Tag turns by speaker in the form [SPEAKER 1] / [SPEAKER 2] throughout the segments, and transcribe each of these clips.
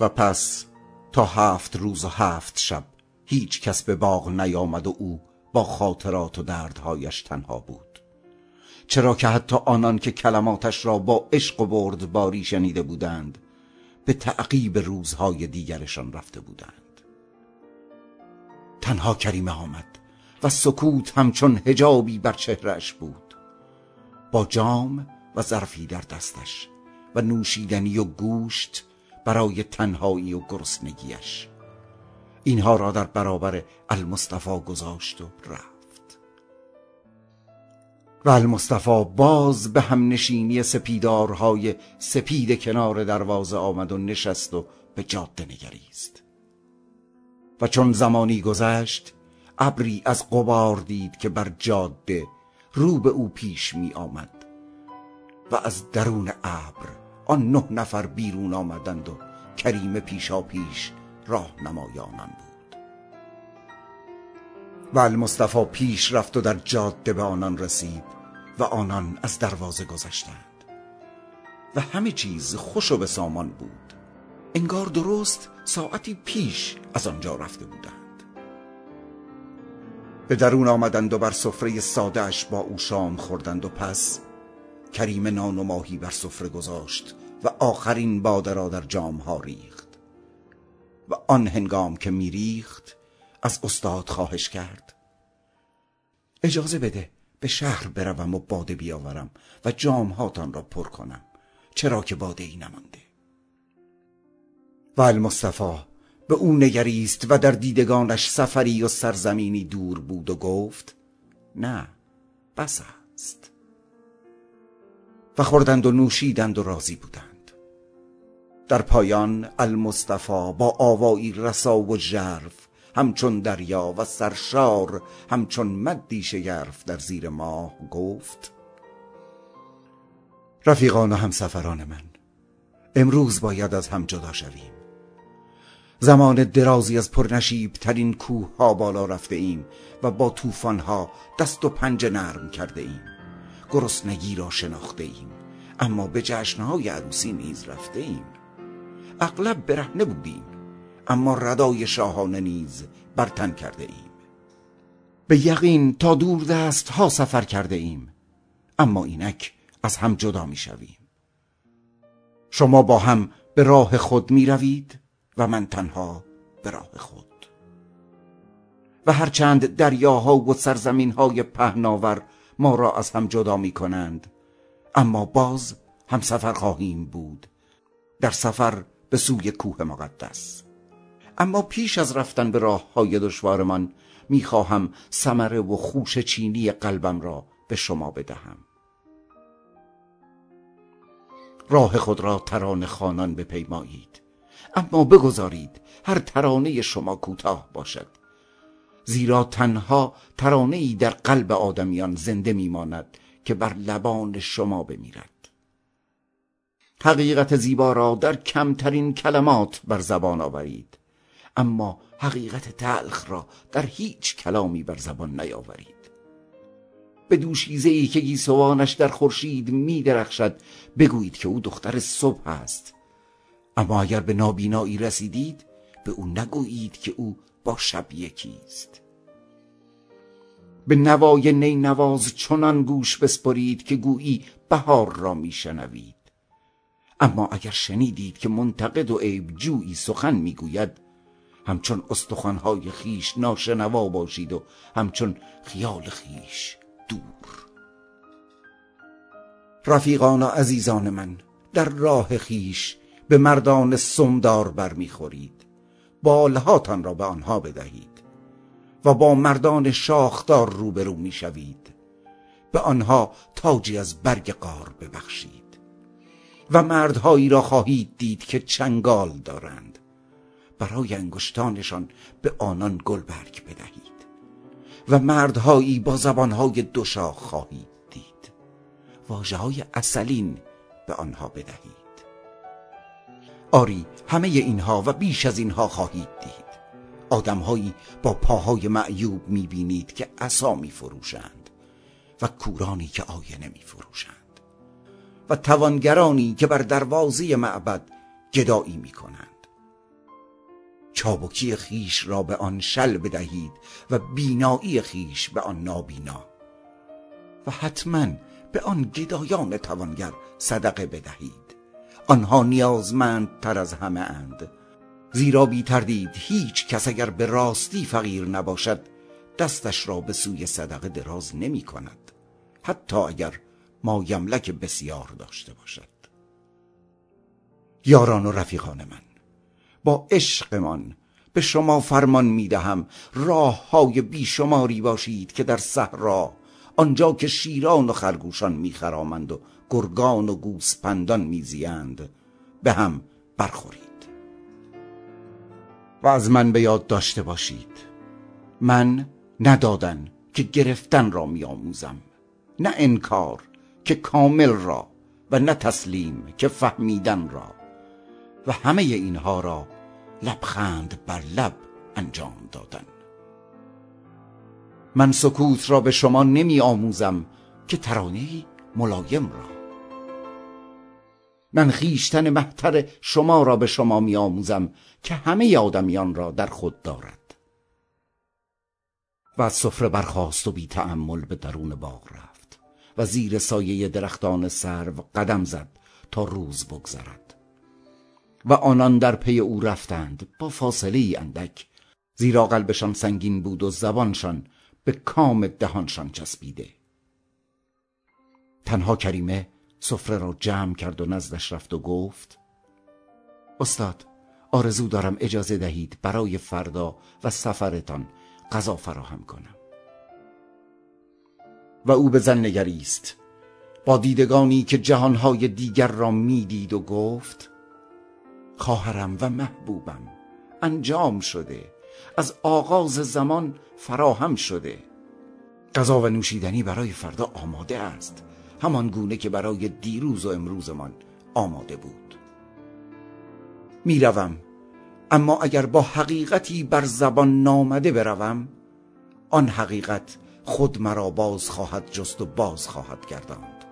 [SPEAKER 1] و پس تا هفت روز و هفت شب هیچ کس به باغ نیامد و او با خاطرات و دردهایش تنها بود. چرا که حتی آنان که کلماتش را با عشق و بردباری شنیده بودند به تعقیب روزهای دیگرشان رفته بودند. تنها کریمه آمد و سکوت همچون هجابی بر چهرش بود. با جام و ظرفی در دستش و نوشیدنی و گوشت برای تنهایی و گرسنگیش. اینها را در برابر المصطفى گذاشت و رفت. و المصطفى باز به هم نشینی سپیدارهای سپید کنار دروازه آمد و نشست و به جاده نگریست. و چون زمانی گذشت ابری از قبار دید که بر جاده رو به او پیش می آمد و از درون ابر آن نه نفر بیرون آمدند و کریم پیشا پیش راهنمایانان بود. و المصطفى پیش رفت و در جاده به آنان رسید و آنان از دروازه گذشتند. و همه چیز خوش و به سامان بود. انگار درست ساعتی پیش از آنجا رفته بودند. به درون آمدند و بر سفره سادهش با او شام خوردند و پس کریم نان و ماهی بر سفره گذاشت و آخرین باده را در جام ها ریخت و آن هنگام که میریخت از استاد خواهش کرد. اجازه بده به شهر بروم و باده بیاورم و جام هاتان را پر کنم چرا که باده ای نمانده. و المصطفى به او نگریست و در دیدگانش سفری و سرزمینی دور بود و گفت نه بس است. و خوردند و نوشیدند و راضی بودند. در پایان المصطفى با آوایی رسا و ژرف همچون دریا و سرشار همچون مدی شگرف در زیر ماه گفت رفیقان و همسفران من امروز باید از هم جدا شویم. زمان درازی از پرنشیب ترین کوه ها بالا رفته ایم و با طوفان ها دست و پنجه نرم کرده ایم. گرسنگی را شناخته ایم اما به جشنهای عروسی نیز رفته ایم. اغلب برهنه بودیم اما ردای شاهانه نیز بر تن کرده ایم. به یقین تا دور دست ها سفر کرده ایم اما اینک از هم جدا می شویم. شما با هم به راه خود می روید و من تنها به راه خود. و هرچند دریاها و سرزمین های پهناور ما را از هم جدا می کنند اما باز هم سفر خواهیم بود. در سفر به سوی کوه مقدس. اما پیش از رفتن به راه های دشوارمان می‌خواهم سمره و خوش چینی قلبم را به شما بدهم. راه خود را ترانه خانان بپیمایید. اما بگذارید هر ترانه شما کوتاه باشد. زیرا تنها ترانه ای در قلب آدمیان زنده میماند که بر لبان شما بمیرد. حقیقت زیبا را در کمترین کلمات بر زبان آورید. اما حقیقت تلخ را در هیچ کلامی بر زبان نیاورید. به دوشیزه ای که گیسوانش در خورشید می درخشد بگویید که او دختر صبح است. اما اگر به نابینایی رسیدید به او نگویید که او با شب یکیست. به نوای نی نواز چنان گوش بسپرید که گویی بهار را میشنوید. اما اگر شنیدید که منتقد و عیب جویی سخن می‌گوید همچون استخوانهای خیش ناشنوا باشید و همچون خیال خیش دور. رفیقان و عزیزان من در راه خیش به مردان سمدار برمیخورید. بالهاتان را به آنها بدهید و با مردان شاخدار روبرو می‌شوید. به آنها تاجی از برگ قار ببخشید. و مردهایی را خواهید دید که چنگال دارند. برای انگشتانشان به آنان گلبرگ بدهید و مردهایی با زبانهای دوشاخ خواهید دید. واجه های اصلین به آنها بدهید. آری همه اینها و بیش از اینها خواهید دید. آدمهایی با پاهای معیوب می‌بینید که عصا میفروشند و کورانی که آینه میفروشند. و توانگرانی که بر دروازه معبد گدایی می‌کنند. چابکی خیش را به آن شل بدهید و بینایی خیش به آن نابینا. و حتما به آن گدایان توانگر صدقه بدهید. آنها نیازمندتر از همه اند. زیرا بی تردید هیچ کس اگر به راستی فقیر نباشد دستش را به سوی صدقه دراز نمی کند حتی اگر ما یملک بسیار داشته باشد. یاران و رفیقان من با عشقمان به شما فرمان می دهم. راه های بیشماری باشید که در صحرا آنجا که شیران و خرگوشان میخرامند و گرگان و گوسپندان میزیند به هم برخورید. و از من به یاد داشته باشید. من ندادن که گرفتن را میآموزم نه انکار که کامل را و نه تسلیم که فهمیدن را. و همه اینها را لبخند بر لب انجام دادن. من سکوت را به شما نمی آموزم که ترانه ملایم را. من خیشتن محتر شما را به شما می آموزم که همه آدمیان را در خود دارد. و از سفره برخاست و بی تعمل به درون باغ رفت. و زیر سایه درختان سرو قدم زد تا روز بگذرد. و آنان در پی او رفتند با فاصله ای اندک زیرا قلبشان سنگین بود و زبانشان به کام دهانشان چسبیده. تنها کریمه سفره را جمع کرد و نزدش رفت و گفت استاد آرزو دارم اجازه دهید برای فردا و سفرتان غذا فراهم کنم. و او به زن نگریست. با دیدگانی که جهانهای دیگر را می‌دید و گفت خواهرم و محبوبم انجام شده. از آغاز زمان فراهم شده. غذا و نوشیدنی برای فردا آماده است. همان گونه که برای دیروز و امروزمان آماده بود. می‌روم. اما اگر با حقیقتی بر زبان نامده بروم آن حقیقت خود مرا باز خواهد جست و باز خواهد گرداند.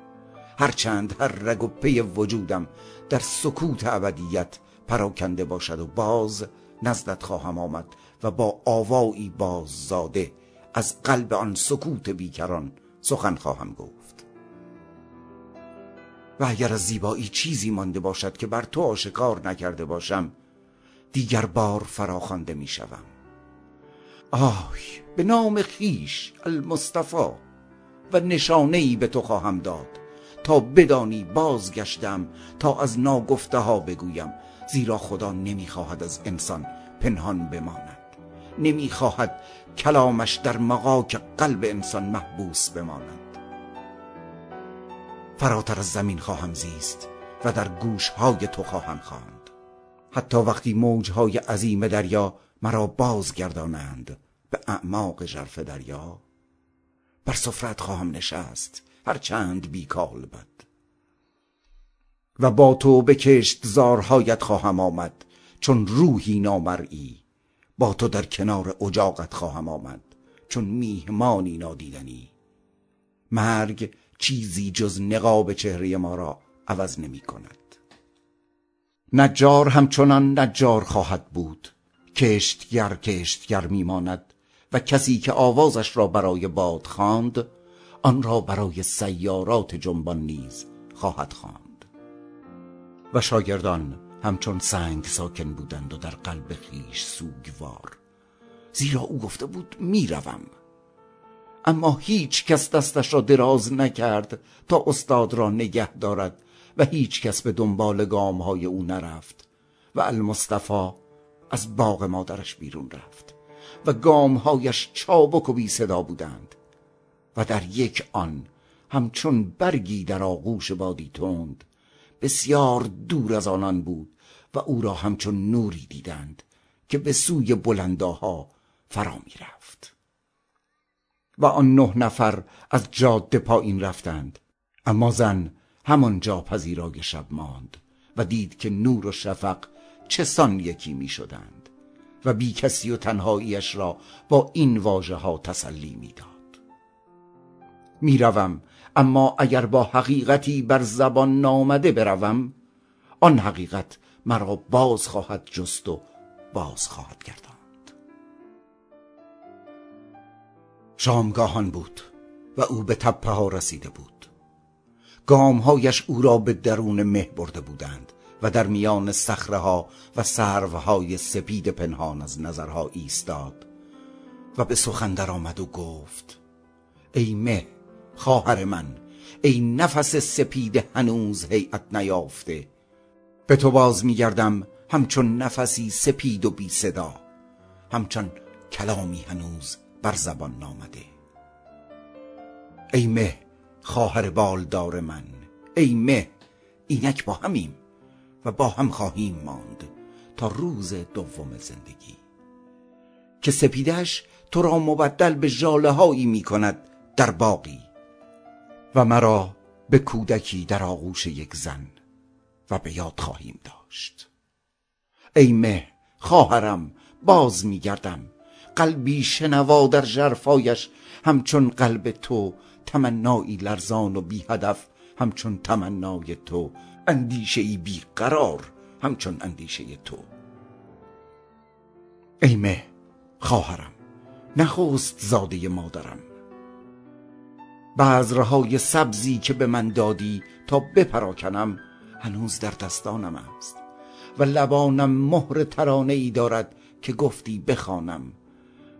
[SPEAKER 1] هرچند هر رگ و پی وجودم در سکوت ابدیت پراکنده باشد و باز نزدت خواهم آمد و با آوایی باز زاده از قلب آن سکوت بیکران سخن خواهم گفت. و اگر از زیبایی چیزی مانده باشد که بر تو آشکار نکرده باشم دیگر بار فراخوانده می شوم آی! به نام خیش المصطفى و نشانه ای به تو خواهم داد. تا بدانی بازگشتم تا از ناگفته ها بگویم. زیرا خدا نمی‌خواهد از انسان پنهان بماند. نمی‌خواهد کلامش در مقاک قلب انسان محبوس بماند. فراتر از زمین خواهم زیست و در گوشهای تو خواهم خواند. حتی وقتی موجهای عظیم دریا مرا بازگردانند به اعماق ژرف دریا. بر سفرت خواهم نشست هرچند بیکال بد. و با تو به کشت زارهایت خواهم آمد چون روحی نامرئی. با تو در کنار اجاقت خواهم آمد چون میهمانی نادیدنی. مرگ چیزی جز نقاب چهره ما را عوض نمی کند. نجار همچنان نجار خواهد بود کشتگر کشتگر میماند. و کسی که آوازش را برای باد خواند آن را برای سیارات جنبان نیز خواهد خواند. و شاگردان همچون سنگ ساکن بودند و در قلب خیش سوگوار. زیرا او گفته بود می‌روم اما هیچ کس دستش را دراز نکرد تا استاد را نگه دارد و هیچ کس به دنبال گام های او نرفت و المصطفى از باغ مادرش بیرون رفت. و گامهایش چابک و بی صدا بودند. و در یک آن همچون برگی در آغوش بادی تند بسیار دور از آنان بود و او را همچون نوری دیدند که به سوی بلنداها فرا می رفت و آن نه نفر از جاده پایین رفتند. اما زن همانجا پذیرای شب ماند و دید که نور و شفق چسان یکی می شدند و بی کسی و تنهاییش را با این واژه ها تسلی می داد می‌روم اما اگر با حقیقتی بر زبان نامده بروم آن حقیقت مرا باز خواهد جست و باز خواهد گرداند. شامگاهان بود و او به تپه ها رسیده بود. گامهایش او را به درون مه برده بودند. و در میان صخره ها و سروهای سپید پنهان از نظرها ایستاد و به سخن در آمد و گفت ای مه خواهر من ای نفس سپید هنوز هیئت نیافته به تو باز میگردم همچون نفسی سپید و بی صدا همچون کلامی هنوز بر زبان نامده ای مه خواهر بالدار من ای مه اینک با همیم. و با هم خواهیم ماند تا روز دوم زندگی. که سپیدش تو را مبدل به جاله هایی می کند در باقی و مرا به کودکی در آغوش یک زن و به یاد خواهیم داشت. ای مه خواهرم باز میگردم قلبی شنوا در جرفایش همچون قلب تو تمنایی لرزان و بی هدف همچون تمنای تو اندیشه ای بی قرار همچون اندیشه تو. ای مه خواهرم نخست زاده مادرم. بذرهای سبزی که به من دادی تا بپراکنم هنوز در دستانم است و لبانم مهر ترانه ای دارد که گفتی بخوانم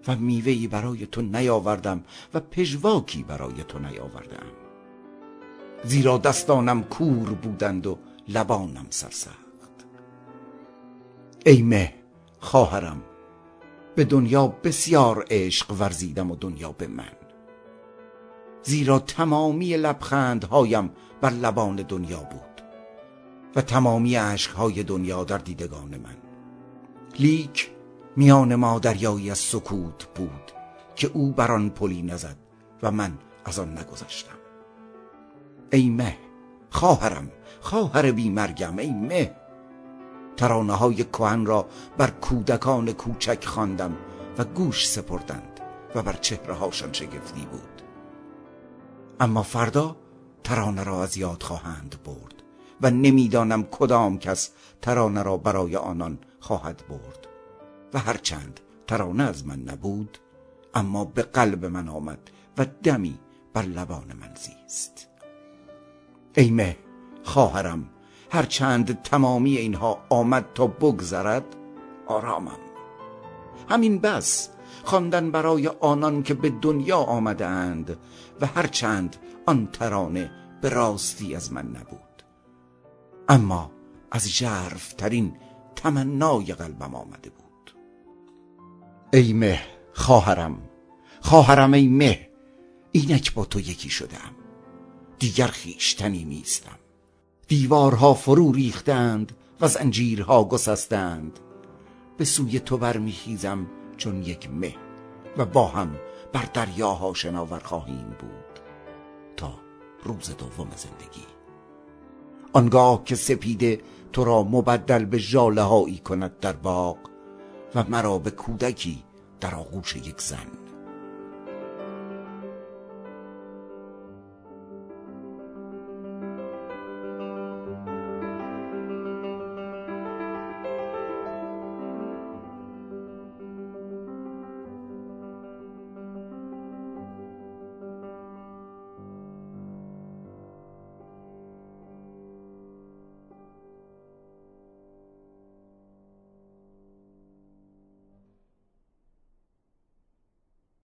[SPEAKER 1] و میوهی برای تو نیاوردم و پژواکی برای تو نیاوردم. زیرا دستانم کور بودند و لبانم سرسخت. ای مه خواهرم به دنیا بسیار عشق ورزیدم و دنیا به من. زیرا تمامی لبخندهایم بر لبان دنیا بود و تمامی عشقهای دنیا در دیدگان من. لیک میان ما دریایی از سکوت بود که او بر آن پلی نزد و من از آن نگذشتم. ای مه خواهرم خواهر بی مرگم ای مه. ترانه های کهن را بر کودکان کوچک خواندم و گوش سپردند و بر چهره هاشان شگفتی بود. اما فردا ترانه را از یاد خواهند برد و نمی‌دانم کدام کس ترانه را برای آنان خواهد برد. و هرچند ترانه از من نبود اما به قلب من آمد و دمی بر لبان من زیست. ای مه خواهرم هرچند تمامی اینها آمد تا بگذرد آرامم. همین بس خواندن برای آنان که به دنیا آمده اند و هرچند آن ترانه به راستی از من نبود. اما از جرف ترین تمنای قلبم آمده بود. ای مه خواهرم خواهرم ای مه اینک با تو یکی شدم دیگر خیشتنی نیستم. دیوارها فرو ریختند و زنجیرها گسستند. به سوی تو برمیخیزم چون یک مه و با هم بر دریاها شناور خواهیم بود. تا روز دوم زندگی. آنگاه که سپیده تو را مبدل به جاله هایی کند در باغ و مرا به کودکی در آغوش یک زن